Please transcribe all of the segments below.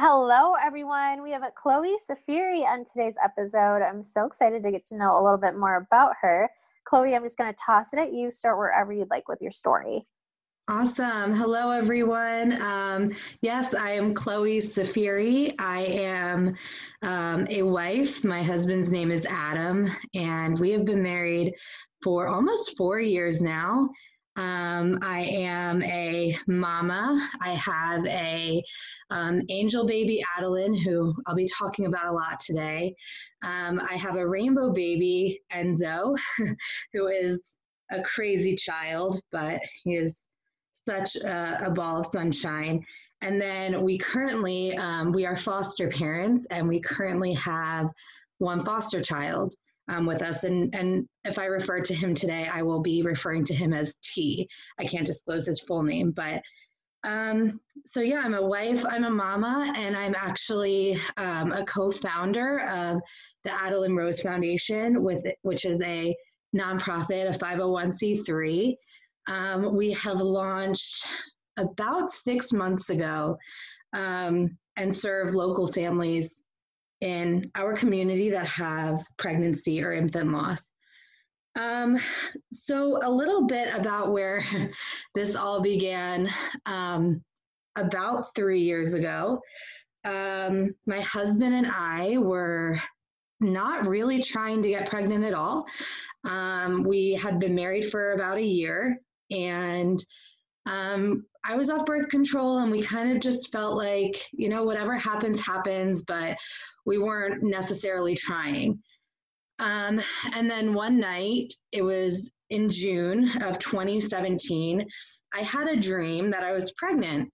Hello, everyone. We have Chloe Ciferri on today's episode. I'm so excited to get to know a little bit more about her. Chloe, I'm just going to toss it at you. Start wherever you'd like with your story. Awesome. Hello, everyone. Um, yes, I am Chloe Ciferri. I am um, a wife. My husband's name is Adam, and we have been married for almost four years now. Um, I am a mama. I have a um, angel baby Adeline, who I'll be talking about a lot today. Um, I have a rainbow baby Enzo, who is a crazy child, but he is such a, a ball of sunshine. And then we currently um, we are foster parents, and we currently have one foster child um, with us. And, and if I refer to him today, I will be referring to him as T. I can't disclose his full name, but um, so yeah, I'm a wife, I'm a mama, and I'm actually um, a co-founder of the Adeline Rose Foundation, with which is a nonprofit, a 501c3. Um, we have launched about six months ago um, and serve local families in our community that have pregnancy or infant loss. Um, so, a little bit about where this all began um, about three years ago. Um, my husband and I were not really trying to get pregnant at all. Um, we had been married for about a year and um, I was off birth control, and we kind of just felt like, you know, whatever happens, happens, but we weren't necessarily trying. Um, and then one night, it was in June of 2017, I had a dream that I was pregnant.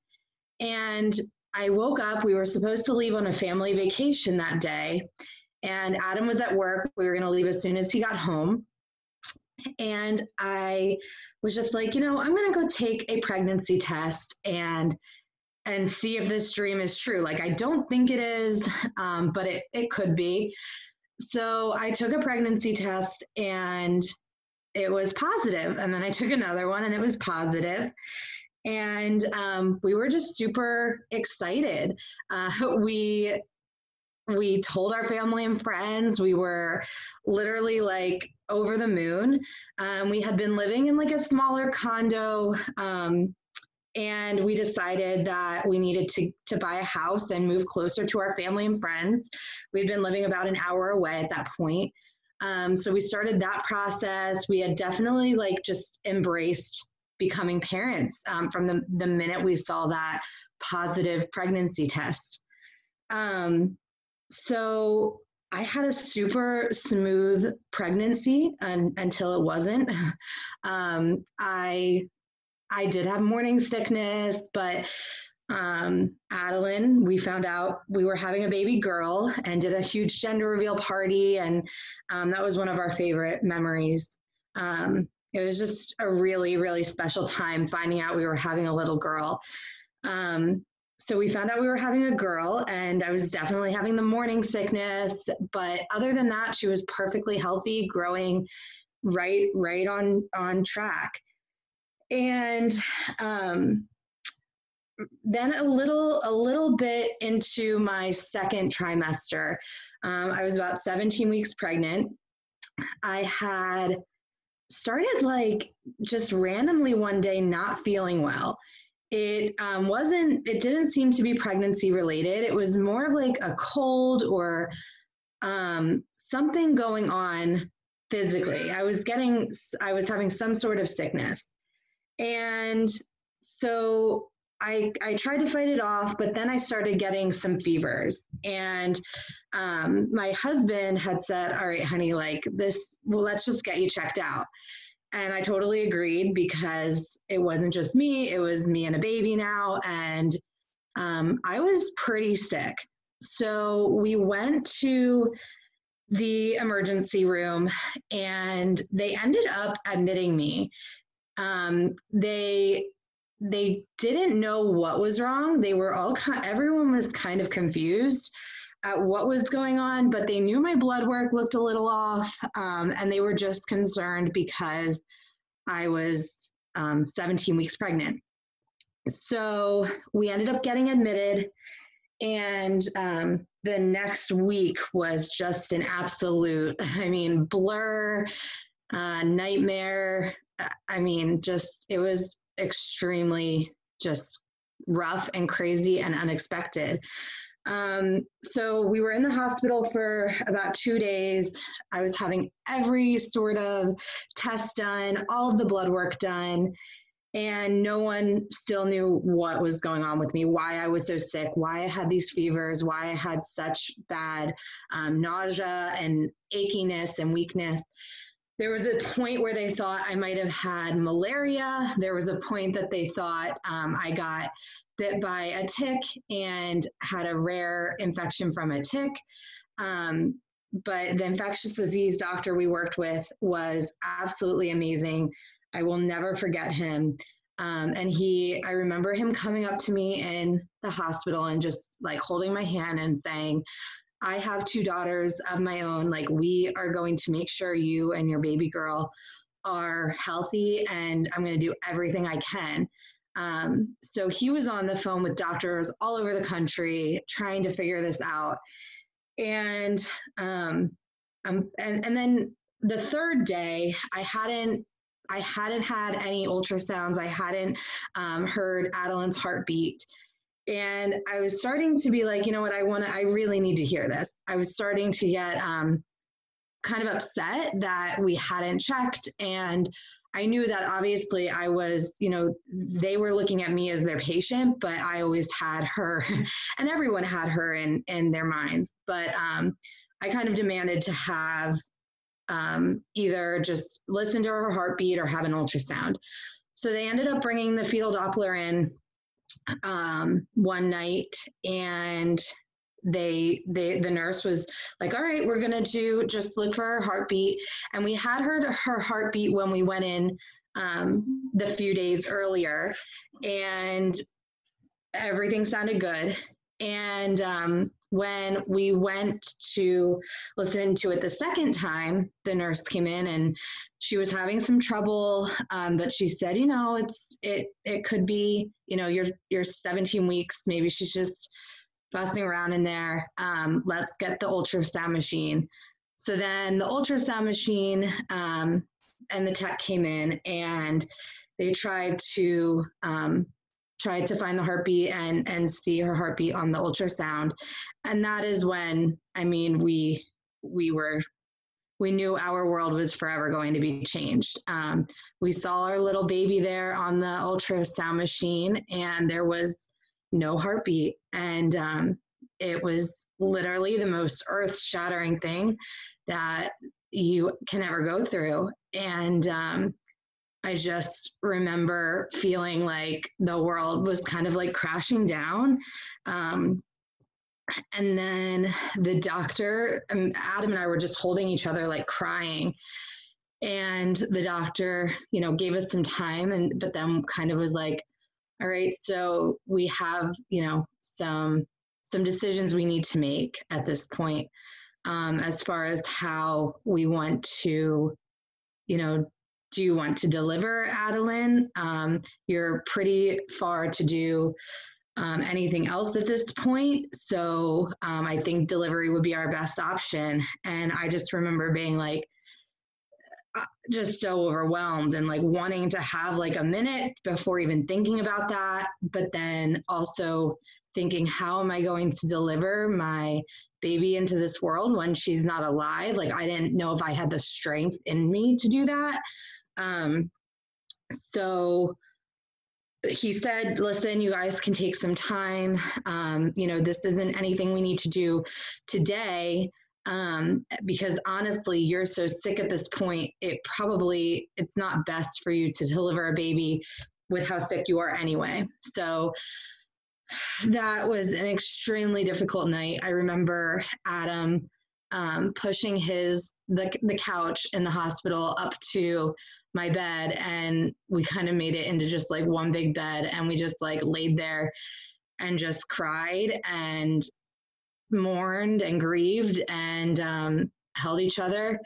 And I woke up, we were supposed to leave on a family vacation that day. And Adam was at work. We were going to leave as soon as he got home. And I was just like, you know, I'm going to go take a pregnancy test and and see if this dream is true. Like, I don't think it is, um, but it, it could be. So I took a pregnancy test and it was positive. And then I took another one and it was positive. And um, we were just super excited. Uh, we we told our family and friends we were literally like over the moon. Um, we had been living in like a smaller condo um, and we decided that we needed to, to buy a house and move closer to our family and friends. We'd been living about an hour away at that point. Um, so we started that process. We had definitely like just embraced becoming parents um, from the, the minute we saw that positive pregnancy test. Um, so I had a super smooth pregnancy un, until it wasn't. Um, I I did have morning sickness, but um, Adeline, we found out we were having a baby girl and did a huge gender reveal party, and um, that was one of our favorite memories. Um, it was just a really, really special time finding out we were having a little girl. Um, so we found out we were having a girl and I was definitely having the morning sickness, but other than that, she was perfectly healthy, growing right right on on track. And um then a little a little bit into my second trimester um, i was about 17 weeks pregnant i had started like just randomly one day not feeling well it um, wasn't it didn't seem to be pregnancy related it was more of like a cold or um, something going on physically i was getting i was having some sort of sickness and so I, I tried to fight it off, but then I started getting some fevers. And um, my husband had said, All right, honey, like this, well, let's just get you checked out. And I totally agreed because it wasn't just me, it was me and a baby now. And um, I was pretty sick. So we went to the emergency room and they ended up admitting me. Um, they they didn't know what was wrong. They were all everyone was kind of confused at what was going on, but they knew my blood work looked a little off, um, and they were just concerned because I was um, 17 weeks pregnant. So we ended up getting admitted, and um, the next week was just an absolute, I mean, blur, uh, nightmare. I mean, just it was extremely just rough and crazy and unexpected. Um, so we were in the hospital for about two days. I was having every sort of test done, all of the blood work done, and no one still knew what was going on with me, why I was so sick, why I had these fevers, why I had such bad um, nausea and achiness and weakness. There was a point where they thought I might have had malaria. There was a point that they thought um, I got bit by a tick and had a rare infection from a tick. Um, but the infectious disease doctor we worked with was absolutely amazing. I will never forget him. Um, and he, I remember him coming up to me in the hospital and just like holding my hand and saying, I have two daughters of my own. Like, we are going to make sure you and your baby girl are healthy, and I'm going to do everything I can. Um, so he was on the phone with doctors all over the country trying to figure this out. And um, um, and and then the third day, I hadn't I hadn't had any ultrasounds. I hadn't um, heard Adeline's heartbeat. And I was starting to be like, you know what, I want to, I really need to hear this. I was starting to get um, kind of upset that we hadn't checked. And I knew that obviously I was, you know, they were looking at me as their patient, but I always had her, and everyone had her in in their minds. But um, I kind of demanded to have um, either just listen to her heartbeat or have an ultrasound. So they ended up bringing the fetal Doppler in um, one night, and they they the nurse was like all right we're gonna do just look for her heartbeat. And we had her her heartbeat when we went in um, the few days earlier and everything sounded good. And um, when we went to listen to it the second time, the nurse came in and she was having some trouble, um, but she said, you know, it's it it could be, you know, you're you're 17 weeks, maybe she's just fussing around in there. Um, let's get the ultrasound machine. So then the ultrasound machine um, and the tech came in and they tried to um, tried to find the heartbeat and and see her heartbeat on the ultrasound and that is when i mean we we were we knew our world was forever going to be changed um, we saw our little baby there on the ultrasound machine and there was no heartbeat and um, it was literally the most earth shattering thing that you can ever go through and um, I just remember feeling like the world was kind of like crashing down. Um, and then the doctor, um, Adam and I were just holding each other, like crying. And the doctor, you know, gave us some time, and but then kind of was like, "All right, so we have, you know, some some decisions we need to make at this point, um, as far as how we want to, you know, do you want to deliver Adeline? Um, you're pretty far to do um, anything else at this point. So um, I think delivery would be our best option. And I just remember being like, just so overwhelmed and like wanting to have like a minute before even thinking about that. But then also thinking, how am I going to deliver my baby into this world when she's not alive? Like, I didn't know if I had the strength in me to do that. Um, so he said, listen, you guys can take some time. Um, you know, this isn't anything we need to do today. Um, because honestly, you're so sick at this point, it probably, it's not best for you to deliver a baby with how sick you are anyway. So that was an extremely difficult night. I remember Adam um, pushing his the the couch in the hospital up to my bed, and we kind of made it into just like one big bed, and we just like laid there and just cried and mourned and grieved and um, held each other.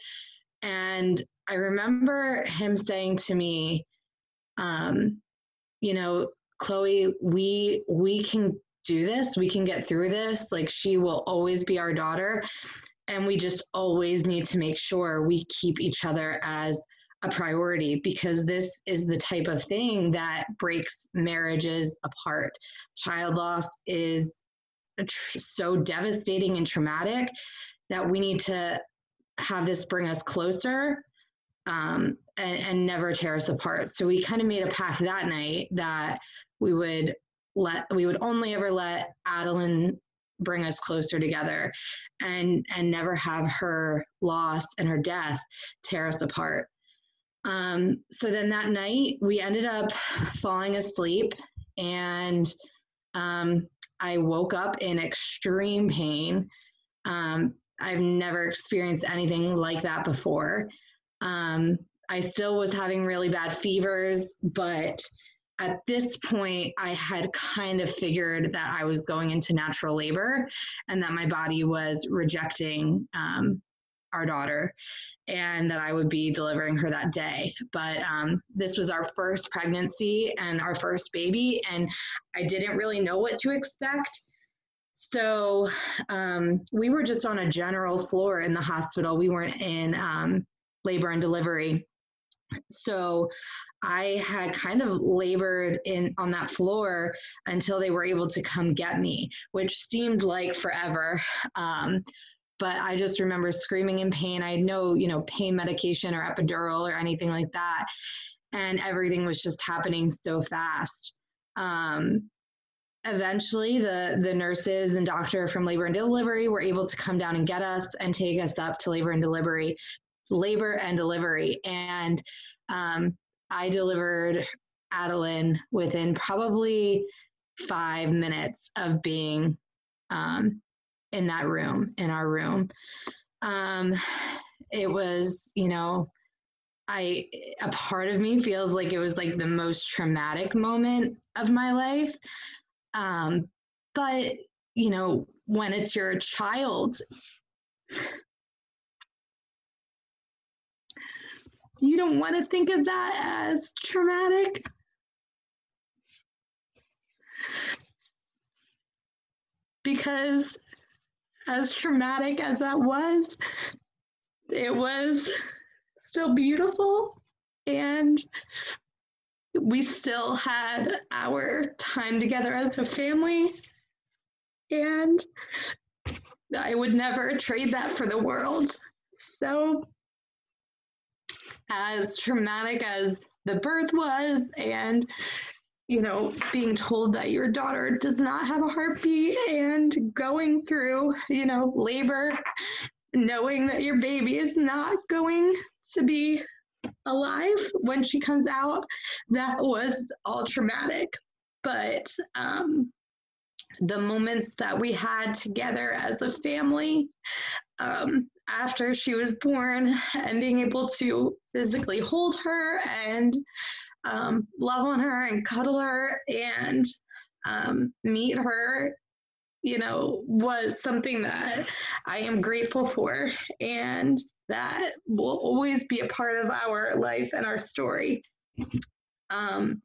And I remember him saying to me, um, you know, Chloe, we we can do this. We can get through this. Like she will always be our daughter. And we just always need to make sure we keep each other as a priority because this is the type of thing that breaks marriages apart. Child loss is so devastating and traumatic that we need to have this bring us closer um, and, and never tear us apart. So we kind of made a pact that night that we would let we would only ever let Adeline bring us closer together and and never have her loss and her death tear us apart. Um, so then that night we ended up falling asleep and um, I woke up in extreme pain. Um, I've never experienced anything like that before. Um, I still was having really bad fevers, but at this point, I had kind of figured that I was going into natural labor and that my body was rejecting um, our daughter and that I would be delivering her that day. But um, this was our first pregnancy and our first baby, and I didn't really know what to expect. So um, we were just on a general floor in the hospital. We weren't in um, labor and delivery. So I had kind of labored in on that floor until they were able to come get me, which seemed like forever. But I just remember screaming in pain. I had no, you know, pain medication or epidural or anything like that. And everything was just happening so fast. Um, eventually the the nurses and doctor from labor and delivery were able to come down and get us and take us up to labor and delivery labor and delivery and um, i delivered adeline within probably five minutes of being um, in that room, in our room. Um, it was, you know, I, a part of me feels like it was like the most traumatic moment of my life. Um, but, you know, when it's your child, you don't want to think of that as traumatic. Because as traumatic as that was, it was still beautiful and we still had our time together as a family and I would never trade that for the world. So as traumatic as the birth was and you know, being told that your daughter does not have a heartbeat and going through, you know, labor, knowing that your baby is not going to be alive when she comes out, that was all traumatic. But um, the moments that we had together as a family um, after she was born and being able to physically hold her and um, love on her and cuddle her and um, meet her, you know, was something that I am grateful for and that will always be a part of our life and our story. Um,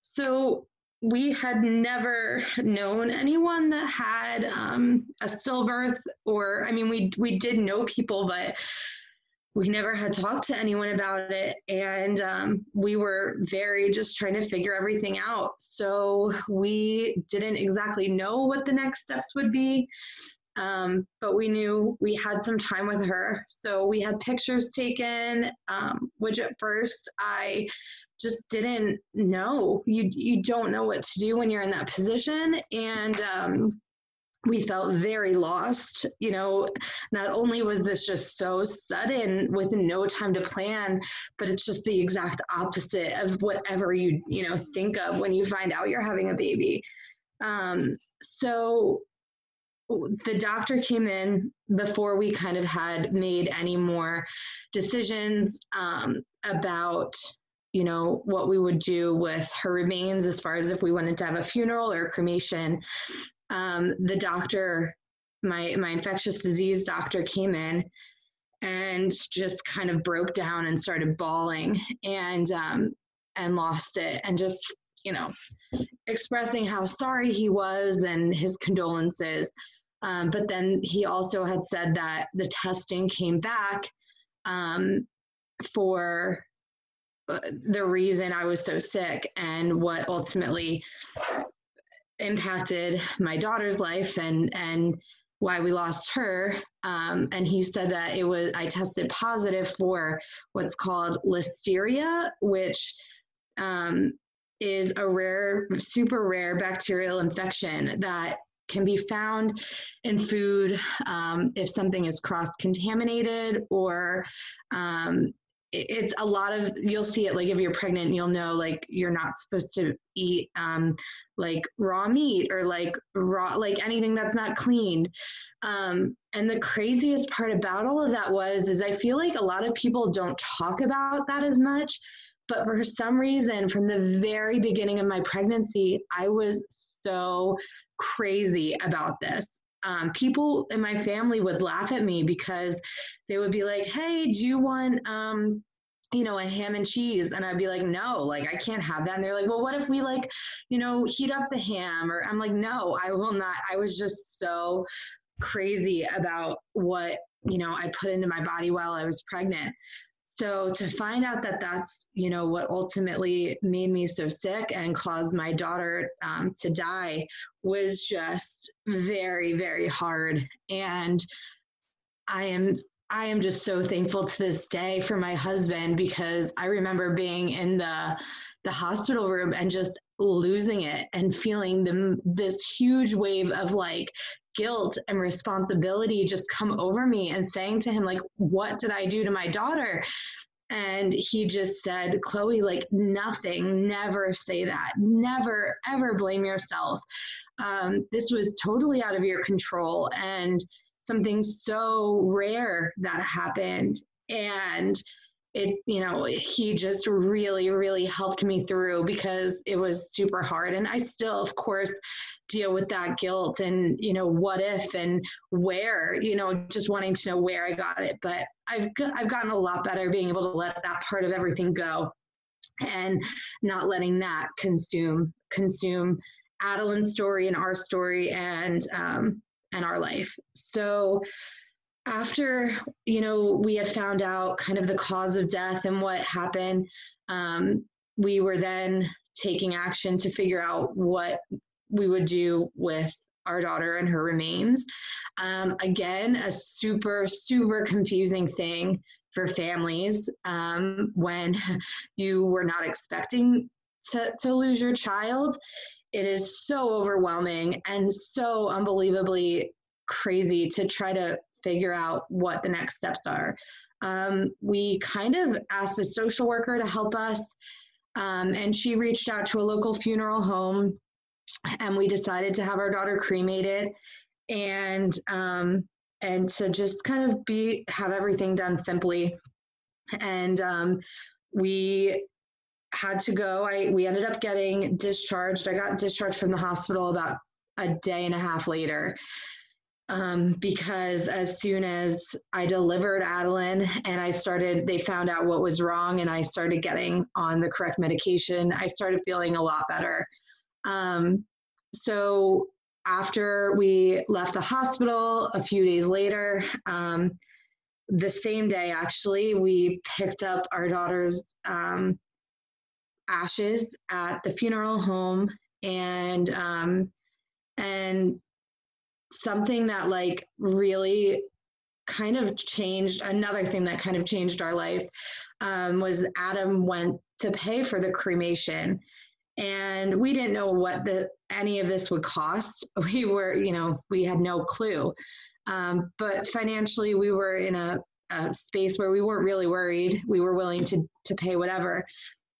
so we had never known anyone that had um, a stillbirth, or I mean, we we did know people, but we never had talked to anyone about it. And um, we were very just trying to figure everything out. So we didn't exactly know what the next steps would be. Um, but we knew we had some time with her. So we had pictures taken um, which at first i just didn't know. You you don't know what to do when you're in that position. And um, we felt very lost. You know, not only was this just so sudden with no time to plan, but it's just the exact opposite of whatever you, you know, think of when you find out you're having a baby. Um, so the doctor came in before we kind of had made any more decisions um, about you know what we would do with her remains as far as if we wanted to have a funeral or cremation um, the doctor my my infectious disease doctor came in and just kind of broke down and started bawling and um, and lost it and just you know expressing how sorry he was and his condolences. Um, but then he also had said that the testing came back um, for uh, the reason I was so sick and what ultimately impacted my daughter's life and and why we lost her. Um, and he said that it was I tested positive for what's called listeria, which um, is a rare, super rare bacterial infection that can be found in food um, if something is cross contaminated or um, it's a lot of you'll see it like if you're pregnant you'll know like you're not supposed to eat um like raw meat or like raw like anything that's not cleaned. Um and the craziest part about all of that was is i feel like a lot of people don't talk about that as much but for some reason from the very beginning of my pregnancy i was so crazy about this. Um, people in my family would laugh at me because they would be like, "Hey, do you want um, you know, a ham and cheese. And I'd be like, no, like I can't have that. And they're like, well, what if we like, you know, heat up the ham? Or I'm like, no, I will not. I was just so crazy about what, you know, I put into my body while I was pregnant. So to find out that that's, you know, what ultimately made me so sick and caused my daughter um, to die was just very, very hard. And I am I am just so thankful to this day for my husband because I remember being in the the hospital room and just losing it and feeling the, this huge wave of like guilt and responsibility just come over me and saying to him like what did I do to my daughter? And he just said chloe like nothing. Never say that. Never ever blame yourself. Um, this was totally out of your control and something so rare that happened. And it you know he just really really helped me through because it was super hard. And i still of course deal with that guilt and you know what if and where you know just wanting to know where i got it. But i've i've gotten a lot better being able to let that part of everything go and not letting that consume consume adeline's story and our story. And um, and our life. So after you know we had found out kind of the cause of death and what happened, um, we were then taking action to figure out what we would do with our daughter and her remains. Um, again, a super super confusing thing for families um, when you were not expecting to, to lose your child it is so overwhelming and so unbelievably crazy to try to figure out what the next steps are. Um, we kind of asked a social worker to help us, um, and she reached out to a local funeral home, and we decided to have our daughter cremated, and um, and to just kind of be have everything done simply, and um, we had to go. I we ended up getting discharged. I got discharged from the hospital about a day and a half later. Um, because as soon as I delivered Adeline and I started, they found out what was wrong and I started getting on the correct medication, I started feeling a lot better. Um, so after we left the hospital a few days later, um, the same day actually, we picked up our daughter's um, ashes at the funeral home and um, and something that like really kind of changed another thing that kind of changed our life um, was adam went to pay for the cremation. And we didn't know what the any of this would cost. We were you know we had no clue. Um, but financially we were in a, a space where we weren't really worried. We were willing to to pay whatever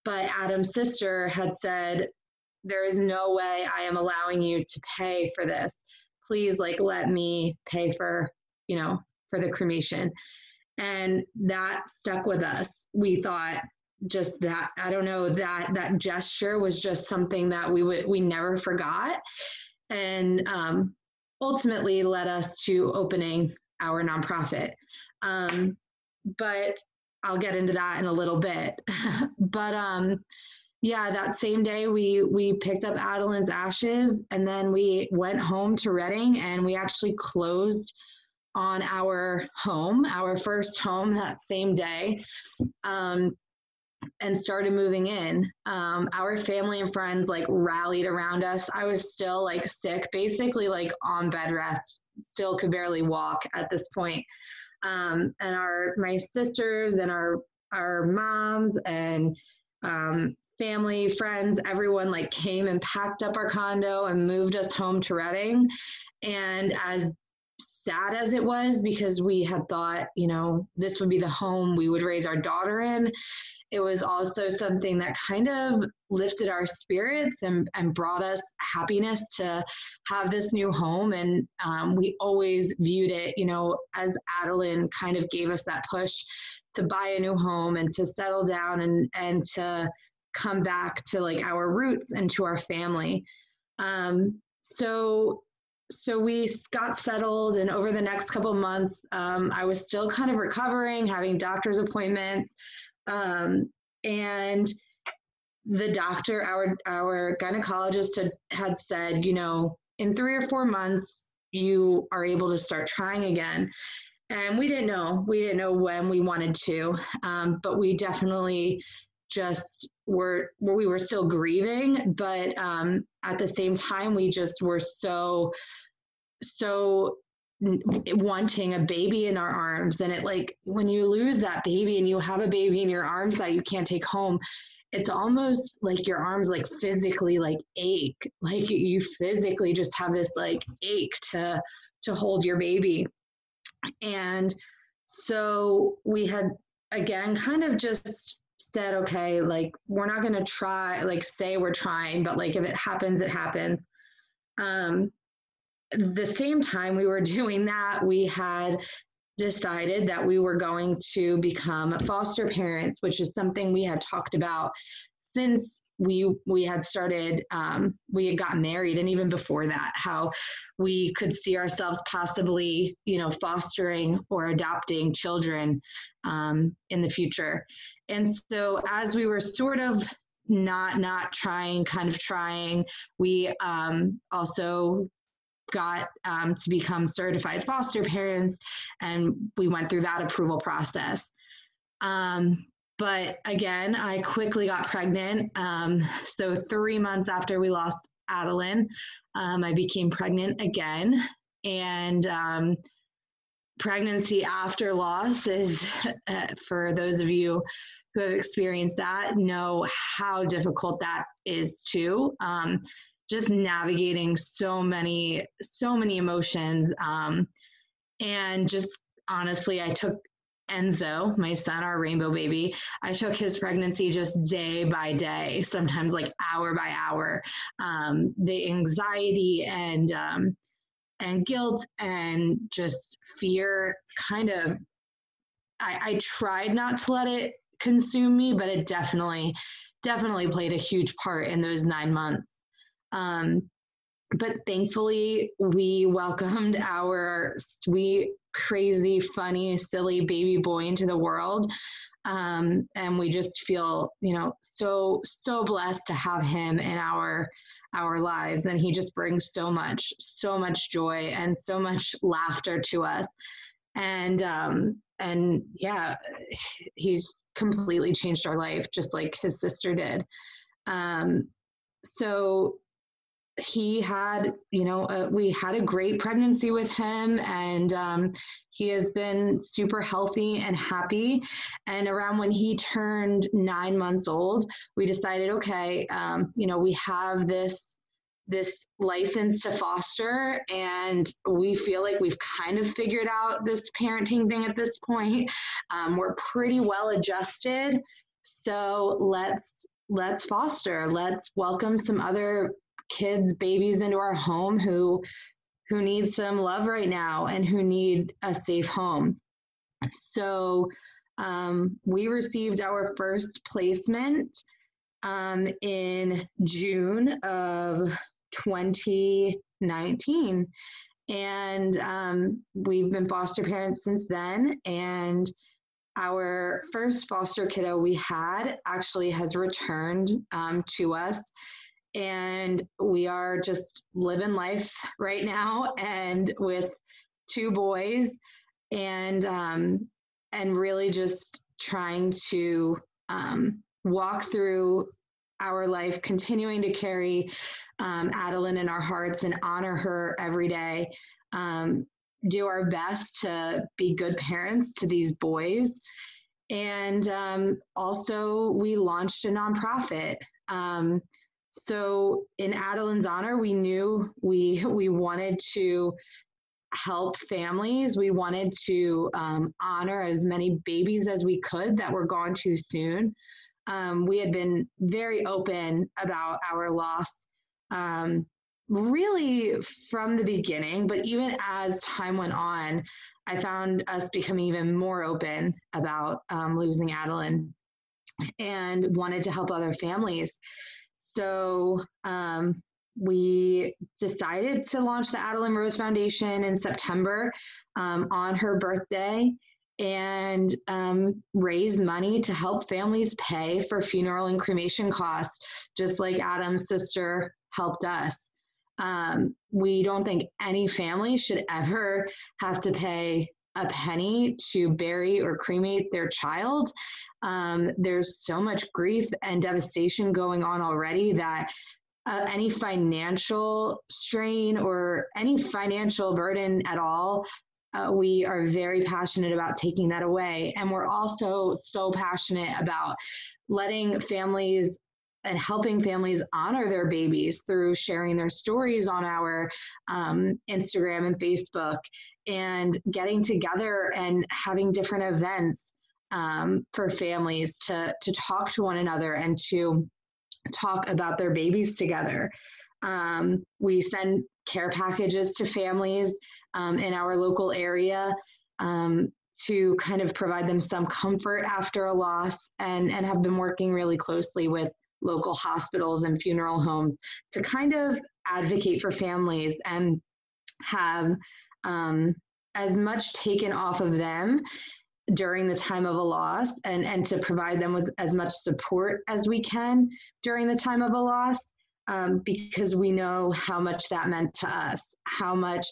but Adam's sister had said, there is no way I am allowing you to pay for this. Please, like, let me pay for, you know, for the cremation. And that stuck with us. We thought just that, I don't know, that that gesture was just something that we would we never forgot. And um, ultimately led us to opening our nonprofit. Um, but I'll get into that in a little bit. but um, yeah, that same day we we picked up Adeline's ashes and then we went home to Redding and we actually closed on our home, our first home that same day. Um, and started moving in. Um, our family and friends like rallied around us. I was still like sick, basically like on bed rest, still could barely walk at this point. Um, and our my sisters and our our moms and um, family, friends, everyone like came and packed up our condo and moved us home to Reading. And as sad as it was because we had thought, you know, this would be the home we would raise our daughter in, it was also something that kind of lifted our spirits and, and brought us happiness to have this new home. And um, we always viewed it, you know, as Adeline kind of gave us that push to buy a new home and to settle down and, and to come back to like our roots and to our family. Um, so so we got settled and over the next couple months um, i was still kind of recovering having doctor's appointments um, and the doctor, our our gynecologist had, had said, you know, in three or four months, you are able to start trying again. And we didn't know. We didn't know when we wanted to, um, but we definitely just were we were still grieving, but um, at the same time, we just were so so wanting a baby in our arms and it like when you lose that baby and you have a baby in your arms that you can't take home it's almost like your arms like physically like ache. Like you physically just have this like ache to to hold your baby. And so we had again kind of just said okay like we're not going to try like say we're trying but like if it happens it happens. Um the same time we were doing that, we had decided that we were going to become foster parents, which is something we had talked about since we we had started um, we had gotten married and even before that how we could see ourselves possibly you know fostering or adopting children um, in the future. And so as we were sort of not not trying kind of trying we um, also got um, to become certified foster parents, and we went through that approval process. Um, but again, I quickly got pregnant. Um, so, three months after we lost Adeline, um, I became pregnant again. And um, pregnancy after loss is, uh, for those of you who have experienced that, know how difficult that is too. Just navigating so many so many emotions um, and just honestly i took enzo my son our rainbow baby. I took his pregnancy just day by day sometimes like hour by hour. Um, the anxiety and um, and guilt and just fear kind of I, I tried not to let it consume me but it definitely definitely played a huge part in those nine months um, but thankfully, we welcomed our sweet, crazy, funny, silly baby boy into the world. Um, and we just feel, you know, so so blessed to have him in our our lives, and he just brings so much, so much joy and so much laughter to us. And um, and yeah, he's completely changed our life, just like his sister did. Um, so he had, you know, uh, we had a great pregnancy with him, and um, he has been super healthy and happy. And around when he turned nine months old, we decided, okay, um, you know, we have this this license to foster and we feel like we've kind of figured out this parenting thing at this point. Um, we're pretty well adjusted. So let's let's foster, let's welcome some other kids, babies into our home who who need some love right now and who need a safe home. So um, we received our first placement um, in June of 2019. And um, we've been foster parents since then. And our first foster kiddo we had actually has returned um, to us. And we are just living life right now and with two boys and um, and really just trying to um, walk through our life, continuing to carry um, Adeline in our hearts and honor her every day. Um, do our best to be good parents to these boys. And um, also, we launched a nonprofit. So, in Adeline's honor, we knew we we wanted to help families. We wanted to um, honor as many babies as we could that were gone too soon. Um, we had been very open about our loss um, really from the beginning, but even as time went on, I found us becoming even more open about um, losing Adeline and wanted to help other families. So um, we decided to launch the Adeline Rose Foundation in September um, on her birthday and um, raise money to help families pay for funeral and cremation costs, just like Adam's sister helped us. Um, we don't think any family should ever have to pay a penny to bury or cremate their child. Um, there's so much grief and devastation going on already that uh, any financial strain or any financial burden at all, uh, we are very passionate about taking that away. And we're also so passionate about letting families and helping families honor their babies through sharing their stories on our um, Instagram and Facebook and getting together and having different events um, for families to, to talk to one another and to talk about their babies together. Um, we send care packages to families um, in our local area um, to kind of provide them some comfort after a loss and, and have been working really closely with local hospitals and funeral homes to kind of advocate for families and have um, as much taken off of them during the time of a loss and, and to provide them with as much support as we can during the time of a loss um, because we know how much that meant to us, how much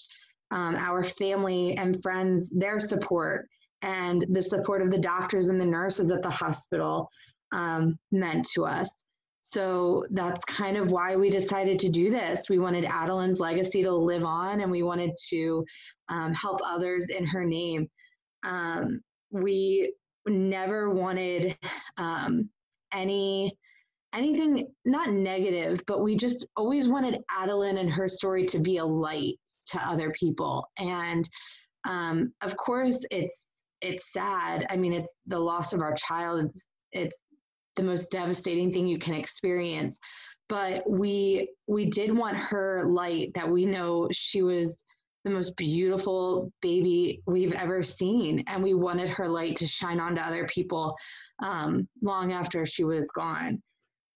um, our family and friends, their support, and the support of the doctors and the nurses at the hospital um, meant to us. So that's kind of why we decided to do this. We wanted Adeline's legacy to live on and we wanted to um, help others in her name. Um, we never wanted um, any anything not negative but we just always wanted adeline and her story to be a light to other people. And um, of course it's it's sad. I mean it's the loss of our child. It's it's the most devastating thing you can experience. But we we did want her light that we know she was the most beautiful baby we've ever seen. And we wanted her light to shine onto other people um, long after she was gone.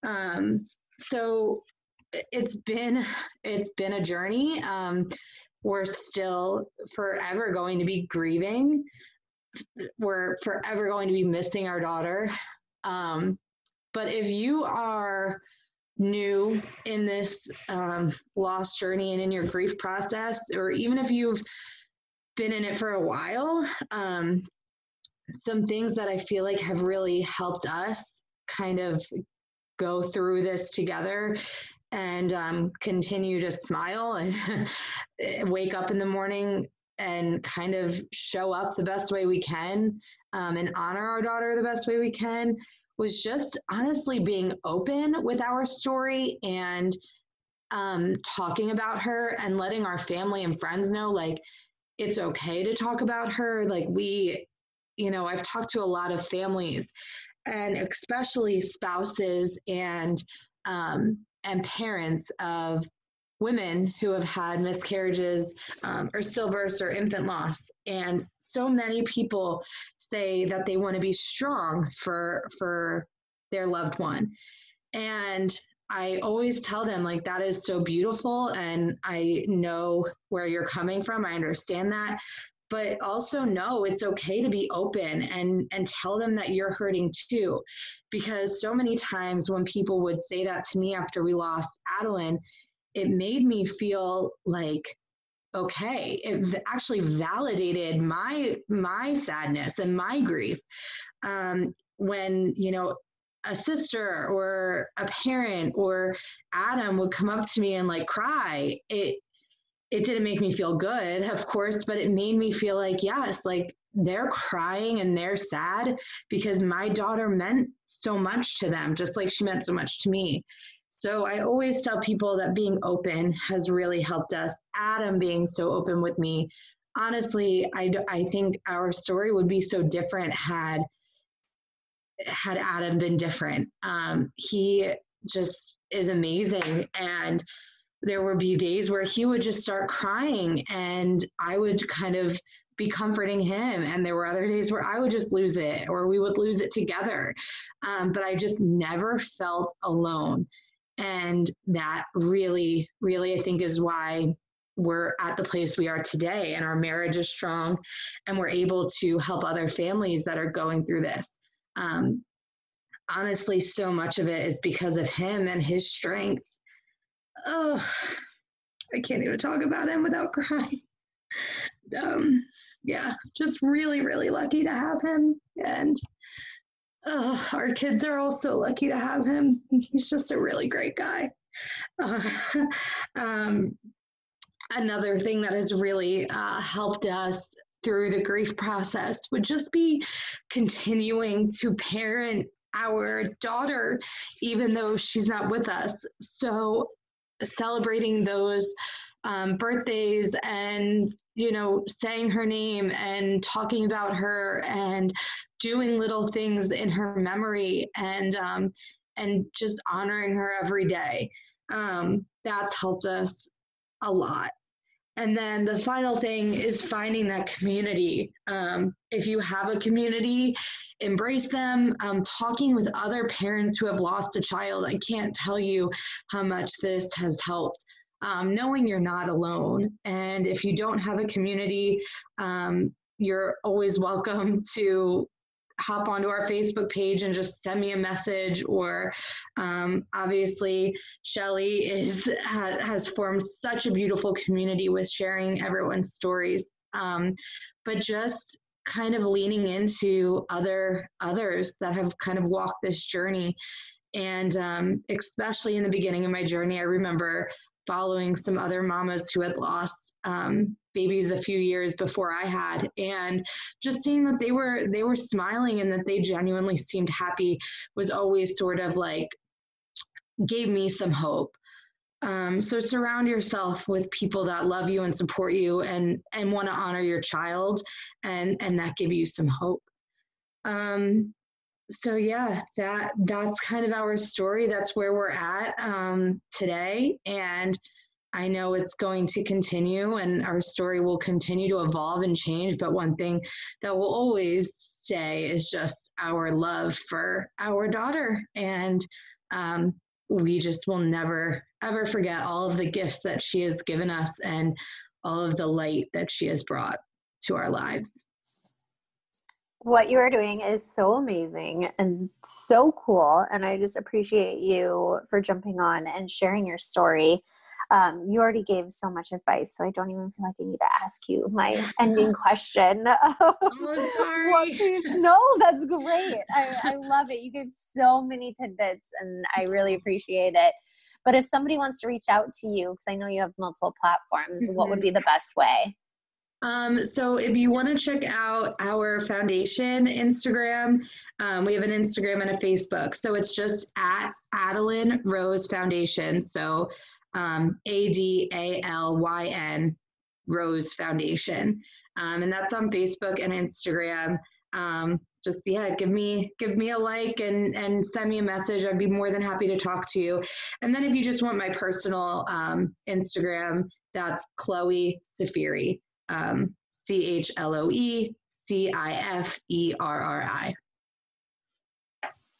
Um, so it's been it's been a journey. Um, we're still forever going to be grieving. We're forever going to be missing our daughter. Um, but if you are new in this um, lost journey and in your grief process, or even if you've been in it for a while, um, some things that I feel like have really helped us kind of go through this together and um, continue to smile and wake up in the morning and kind of show up the best way we can um, and honor our daughter the best way we can was just honestly being open with our story and um, talking about her and letting our family and friends know like it's okay to talk about her. Like we, you know, I've talked to a lot of families and especially spouses and um, and parents of women who have had miscarriages um, or stillbirths or infant loss and so many people say that they want to be strong for for their loved one and I always tell them like that is so beautiful and I know where you're coming from. I understand that. But also know it's okay to be open and and tell them that you're hurting too. Because so many times when people would say that to me after we lost Adalyn, it made me feel like okay it actually validated my my sadness and my grief um, when you know a sister or a parent or Adam would come up to me and like cry, it it didn't make me feel good, of course, but it made me feel like yes, like they're crying and they're sad because my daughter meant so much to them, just like she meant so much to me. So I always tell people that being open has really helped us. Adam being so open with me, honestly, I, I think our story would be so different had had Adam been different. Um, he just is amazing. And there would be days where he would just start crying and I would kind of be comforting him. And there were other days where I would just lose it or we would lose it together. Um, but I just never felt alone. And that really, really, I think is why we're at the place we are today and our marriage is strong and we're able to help other families that are going through this. Um, honestly, so much of it is because of him and his strength. Oh, I can't even talk about him without crying. Um, yeah, just really, really lucky to have him. And our kids are all so lucky to have him. He's just a really great guy. Uh, um, another thing that has really uh, helped us through the grief process would just be continuing to parent our daughter, even though she's not with us. So celebrating those um, birthdays and you know saying her name and talking about her and doing little things in her memory and um, and just honoring her every day um, that's helped us a lot and then the final thing is finding that community. Um, if you have a community, embrace them. Um, talking with other parents who have lost a child, I can't tell you how much this has helped. Um, knowing you're not alone. And if you don't have a community, um, you're always welcome to hop onto our Facebook page and just send me a message. Or um, obviously, Shelly is ha, has formed such a beautiful community with sharing everyone's stories. Um, but just kind of leaning into other others that have kind of walked this journey. And um, especially in the beginning of my journey, I remember following some other mamas who had lost um, babies a few years before I had, and just seeing that they were they were smiling and that they genuinely seemed happy was always sort of like gave me some hope. Um, so surround yourself with people that love you and support you and and want to honor your child and and that give you some hope. Um, so yeah, that that's kind of our story. That's where we're at um, today, and I know it's going to continue, and our story will continue to evolve and change. But one thing that will always stay is just our love for our daughter, and um, we just will never ever forget all of the gifts that she has given us and all of the light that she has brought to our lives what you are doing is so amazing and so cool. And I just appreciate you for jumping on and sharing your story. Um, you already gave so much advice, so I don't even feel like I need to ask you my ending question. oh, sorry. well, no, that's great. I, I love it. You gave so many tidbits, and I really appreciate it. But if somebody wants to reach out to you, because I know you have multiple platforms, mm-hmm. what would mm-hmm. be the best way? Um, so if you want to check out our foundation Instagram, um, we have an Instagram and a Facebook. So it's just at Adalyn Rose Foundation. So um, A D A L Y N Rose Foundation. Um, and that's on Facebook and Instagram. Um, just yeah, give me give me a like and and send me a message. I'd be more than happy to talk to you. And then if you just want my personal um, Instagram, that's Chloe Ciferri, um, C H L O E C I F E R R I.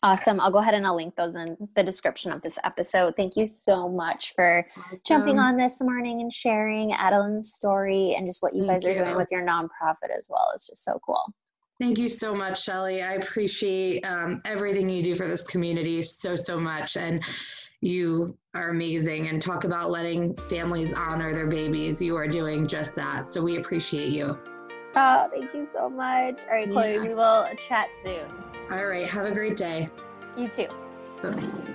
Awesome. I'll go ahead and I'll link those in the description of this episode. Thank you so much for awesome. jumping on this morning and sharing Adalyn's story and just what you Thank guys are you. doing with your nonprofit as well. It's just so cool. Thank you so much, Shelly. I appreciate um, everything you do for this community so, so much. And you are amazing and talk about letting families honor their babies. You are doing just that. So we appreciate you. Oh, thank you so much. All right, Chloe, yeah. we will chat soon. All right. Have a great day. You too. Bye.